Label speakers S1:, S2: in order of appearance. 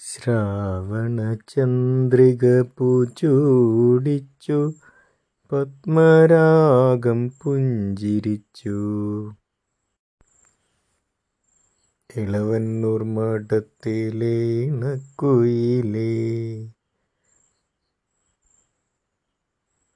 S1: ശ്രാവണചന്ദ്രിക പൂച്ചൂടിച്ചു പത്മരാഗം പുഞ്ചിരിച്ചു. ഇളവന്നൂർ മഠത്തിലെ ഇണക്കുയിലേ